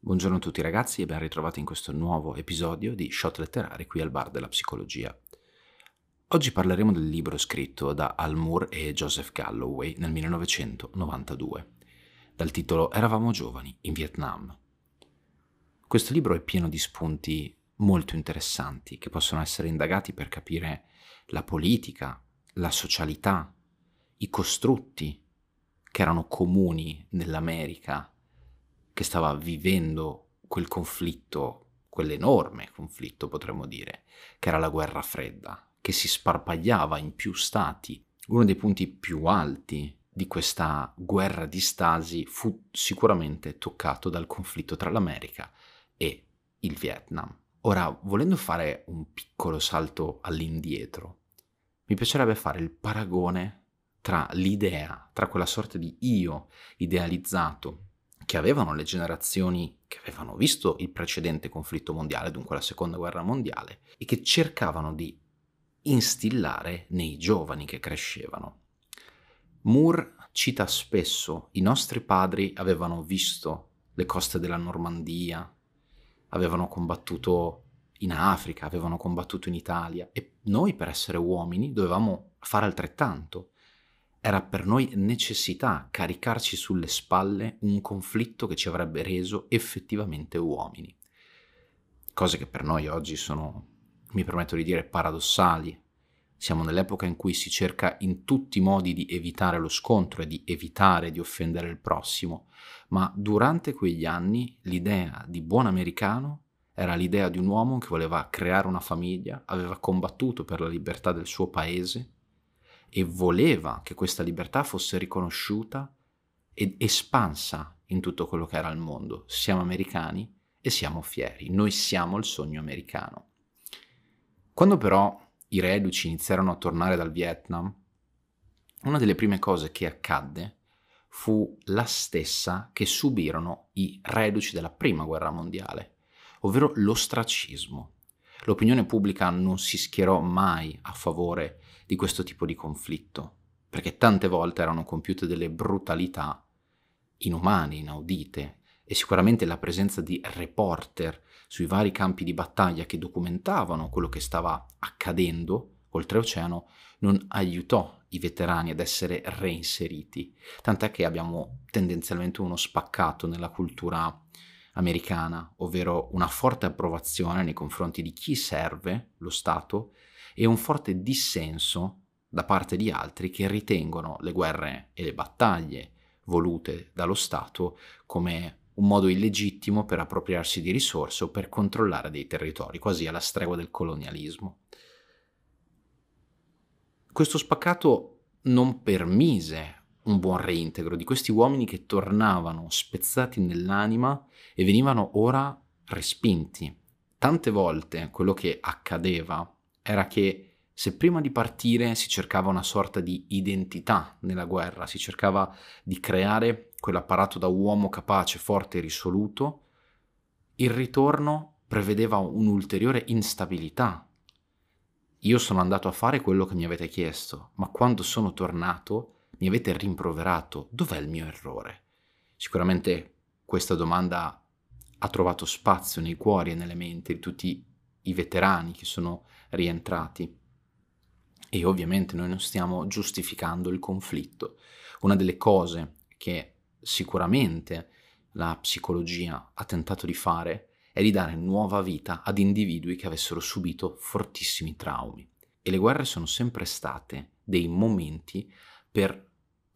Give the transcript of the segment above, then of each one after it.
Buongiorno a tutti ragazzi e ben ritrovati in questo nuovo episodio di Shot Letterari qui al Bar della Psicologia. Oggi parleremo del libro scritto da Al Moore e Joseph Galloway nel 1992, dal titolo Eravamo giovani in Vietnam. Questo libro è pieno di spunti molto interessanti che possono essere indagati per capire la politica, la socialità, i costrutti che erano comuni nell'America che stava vivendo quel conflitto, quell'enorme conflitto potremmo dire, che era la guerra fredda che si sparpagliava in più stati. Uno dei punti più alti di questa guerra di stasi fu sicuramente toccato dal conflitto tra l'America e il Vietnam. Ora, volendo fare un piccolo salto all'indietro, mi piacerebbe fare il paragone tra l'idea, tra quella sorta di io idealizzato che avevano le generazioni che avevano visto il precedente conflitto mondiale, dunque la seconda guerra mondiale, e che cercavano di instillare nei giovani che crescevano. Moore cita spesso i nostri padri avevano visto le coste della Normandia, avevano combattuto in Africa, avevano combattuto in Italia e noi per essere uomini dovevamo fare altrettanto. Era per noi necessità caricarci sulle spalle un conflitto che ci avrebbe reso effettivamente uomini. Cose che per noi oggi sono mi permetto di dire, paradossali. Siamo nell'epoca in cui si cerca in tutti i modi di evitare lo scontro e di evitare di offendere il prossimo, ma durante quegli anni l'idea di buon americano era l'idea di un uomo che voleva creare una famiglia, aveva combattuto per la libertà del suo paese e voleva che questa libertà fosse riconosciuta ed espansa in tutto quello che era il mondo. Siamo americani e siamo fieri, noi siamo il sogno americano. Quando però i reduci iniziarono a tornare dal Vietnam, una delle prime cose che accadde fu la stessa che subirono i reduci della prima guerra mondiale, ovvero l'ostracismo. L'opinione pubblica non si schierò mai a favore di questo tipo di conflitto, perché tante volte erano compiute delle brutalità inumane, inaudite, e sicuramente la presenza di reporter sui vari campi di battaglia che documentavano quello che stava accadendo oltreoceano non aiutò i veterani ad essere reinseriti, tant'è che abbiamo tendenzialmente uno spaccato nella cultura americana, ovvero una forte approvazione nei confronti di chi serve lo Stato e un forte dissenso da parte di altri che ritengono le guerre e le battaglie volute dallo Stato come un modo illegittimo per appropriarsi di risorse o per controllare dei territori, quasi alla stregua del colonialismo. Questo spaccato non permise un buon reintegro di questi uomini che tornavano spezzati nell'anima e venivano ora respinti. Tante volte quello che accadeva era che se prima di partire si cercava una sorta di identità nella guerra, si cercava di creare quell'apparato da uomo capace, forte e risoluto, il ritorno prevedeva un'ulteriore instabilità. Io sono andato a fare quello che mi avete chiesto, ma quando sono tornato mi avete rimproverato. Dov'è il mio errore? Sicuramente questa domanda ha trovato spazio nei cuori e nelle menti di tutti i veterani che sono rientrati. E ovviamente noi non stiamo giustificando il conflitto. Una delle cose che sicuramente la psicologia ha tentato di fare è di dare nuova vita ad individui che avessero subito fortissimi traumi. E le guerre sono sempre state dei momenti per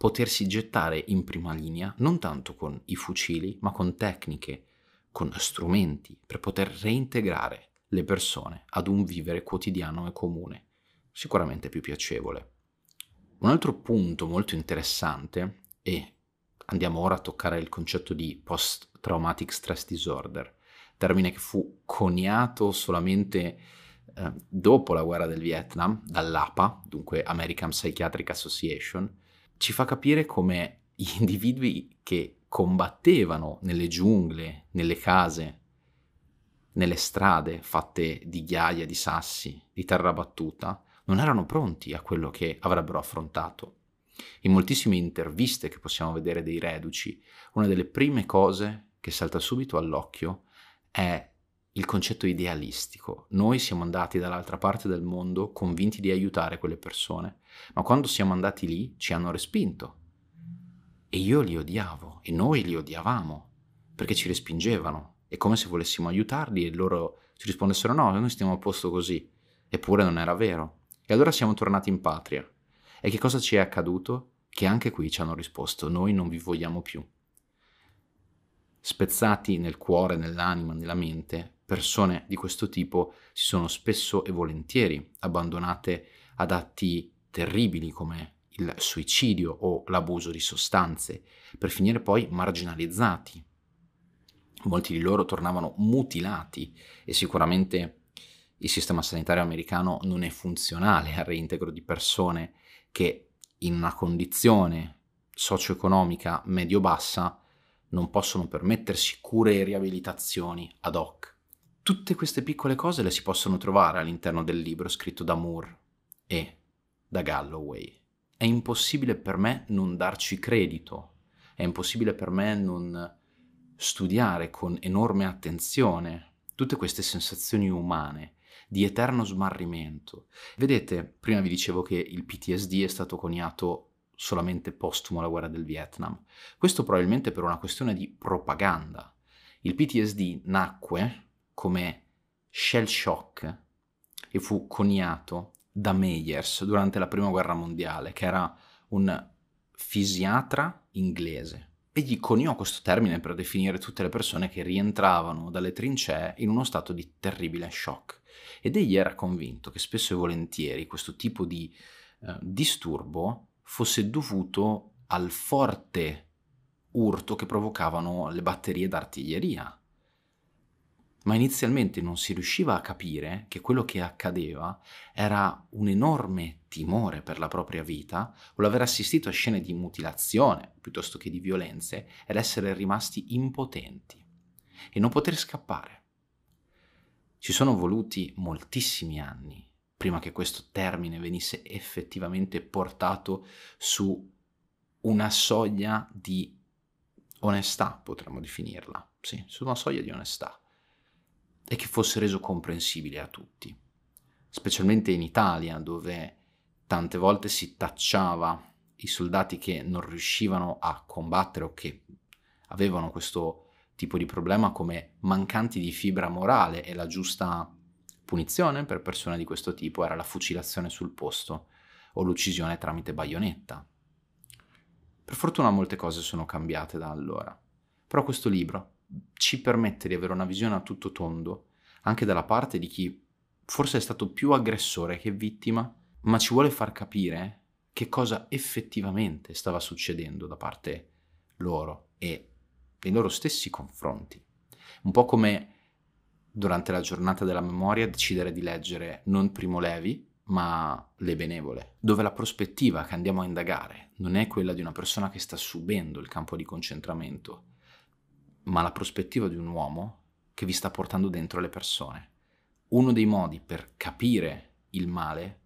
potersi gettare in prima linea, non tanto con i fucili, ma con tecniche, con strumenti, per poter reintegrare le persone ad un vivere quotidiano e comune sicuramente più piacevole. Un altro punto molto interessante, e andiamo ora a toccare il concetto di post-traumatic stress disorder, termine che fu coniato solamente eh, dopo la guerra del Vietnam dall'APA, dunque American Psychiatric Association, ci fa capire come gli individui che combattevano nelle giungle, nelle case, nelle strade fatte di ghiaia, di sassi, di terra battuta, non erano pronti a quello che avrebbero affrontato. In moltissime interviste che possiamo vedere dei reduci, una delle prime cose che salta subito all'occhio è il concetto idealistico. Noi siamo andati dall'altra parte del mondo convinti di aiutare quelle persone, ma quando siamo andati lì ci hanno respinto. E io li odiavo, e noi li odiavamo, perché ci respingevano. È come se volessimo aiutarli e loro ci rispondessero no, noi stiamo a posto così. Eppure non era vero. E allora siamo tornati in patria. E che cosa ci è accaduto? Che anche qui ci hanno risposto noi non vi vogliamo più. Spezzati nel cuore, nell'anima, nella mente, persone di questo tipo si sono spesso e volentieri abbandonate ad atti terribili come il suicidio o l'abuso di sostanze, per finire poi marginalizzati. Molti di loro tornavano mutilati e sicuramente il sistema sanitario americano non è funzionale al reintegro di persone che in una condizione socio-economica medio-bassa non possono permettersi cure e riabilitazioni ad hoc. Tutte queste piccole cose le si possono trovare all'interno del libro scritto da Moore e da Galloway. È impossibile per me non darci credito, è impossibile per me non studiare con enorme attenzione tutte queste sensazioni umane di eterno smarrimento. Vedete, prima vi dicevo che il PTSD è stato coniato solamente postumo alla guerra del Vietnam. Questo probabilmente per una questione di propaganda. Il PTSD nacque come shell shock e fu coniato da Meyers durante la prima guerra mondiale, che era un fisiatra inglese. Egli coniò questo termine per definire tutte le persone che rientravano dalle trincee in uno stato di terribile shock. Ed egli era convinto che spesso e volentieri questo tipo di eh, disturbo fosse dovuto al forte urto che provocavano le batterie d'artiglieria ma inizialmente non si riusciva a capire che quello che accadeva era un enorme timore per la propria vita o l'aver assistito a scene di mutilazione piuttosto che di violenze ed essere rimasti impotenti e non poter scappare. Ci sono voluti moltissimi anni prima che questo termine venisse effettivamente portato su una soglia di onestà, potremmo definirla, sì, su una soglia di onestà e che fosse reso comprensibile a tutti, specialmente in Italia dove tante volte si tacciava i soldati che non riuscivano a combattere o che avevano questo tipo di problema come mancanti di fibra morale e la giusta punizione per persone di questo tipo era la fucilazione sul posto o l'uccisione tramite baionetta. Per fortuna molte cose sono cambiate da allora, però questo libro ci permette di avere una visione a tutto tondo, anche dalla parte di chi forse è stato più aggressore che vittima, ma ci vuole far capire che cosa effettivamente stava succedendo da parte loro e dei loro stessi confronti. Un po' come durante la giornata della memoria decidere di leggere non Primo Levi, ma Le Benevole, dove la prospettiva che andiamo a indagare non è quella di una persona che sta subendo il campo di concentramento, ma la prospettiva di un uomo che vi sta portando dentro le persone. Uno dei modi per capire il male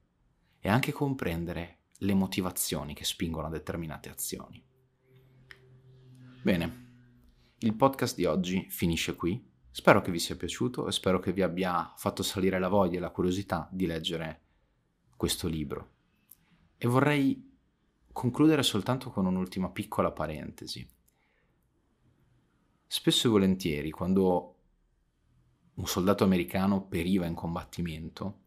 è anche comprendere le motivazioni che spingono a determinate azioni. Bene, il podcast di oggi finisce qui. Spero che vi sia piaciuto e spero che vi abbia fatto salire la voglia e la curiosità di leggere questo libro. E vorrei concludere soltanto con un'ultima piccola parentesi. Spesso e volentieri, quando un soldato americano periva in combattimento,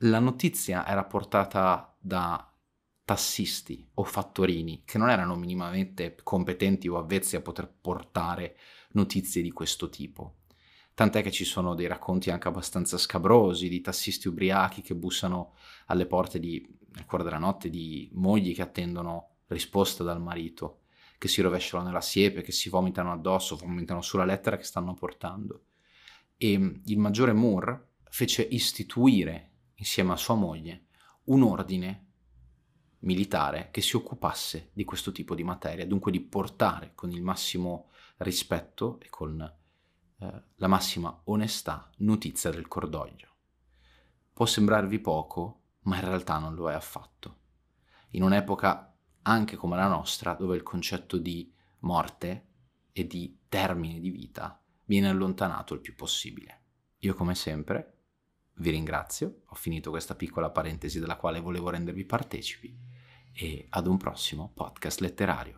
la notizia era portata da tassisti o fattorini che non erano minimamente competenti o avvezzi a poter portare notizie di questo tipo. Tant'è che ci sono dei racconti anche abbastanza scabrosi di tassisti ubriachi che bussano alle porte di, nel cuore della notte di mogli che attendono risposta dal marito che si rovesciano nella siepe, che si vomitano addosso, vomitano sulla lettera che stanno portando. E mm, il maggiore Moore fece istituire, insieme a sua moglie, un ordine militare che si occupasse di questo tipo di materia, dunque di portare con il massimo rispetto e con eh, la massima onestà notizia del cordoglio. Può sembrarvi poco, ma in realtà non lo è affatto. in un'epoca anche come la nostra, dove il concetto di morte e di termine di vita viene allontanato il più possibile. Io come sempre vi ringrazio, ho finito questa piccola parentesi della quale volevo rendervi partecipi e ad un prossimo podcast letterario.